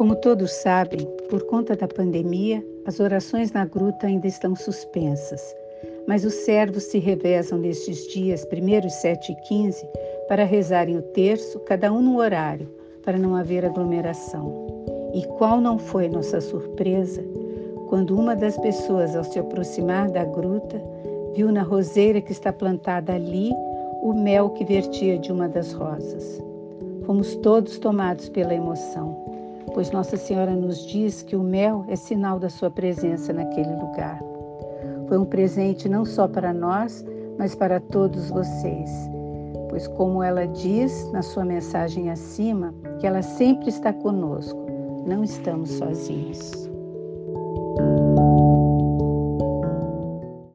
Como todos sabem, por conta da pandemia, as orações na gruta ainda estão suspensas, mas os servos se revezam nestes dias, primeiros 7 e 15, para rezarem o terço, cada um no horário, para não haver aglomeração. E qual não foi nossa surpresa quando uma das pessoas, ao se aproximar da gruta, viu na roseira que está plantada ali o mel que vertia de uma das rosas. Fomos todos tomados pela emoção, pois Nossa Senhora nos diz que o mel é sinal da sua presença naquele lugar. Foi um presente não só para nós, mas para todos vocês, pois, como ela diz na sua mensagem acima, que ela sempre está conosco, não estamos sozinhos.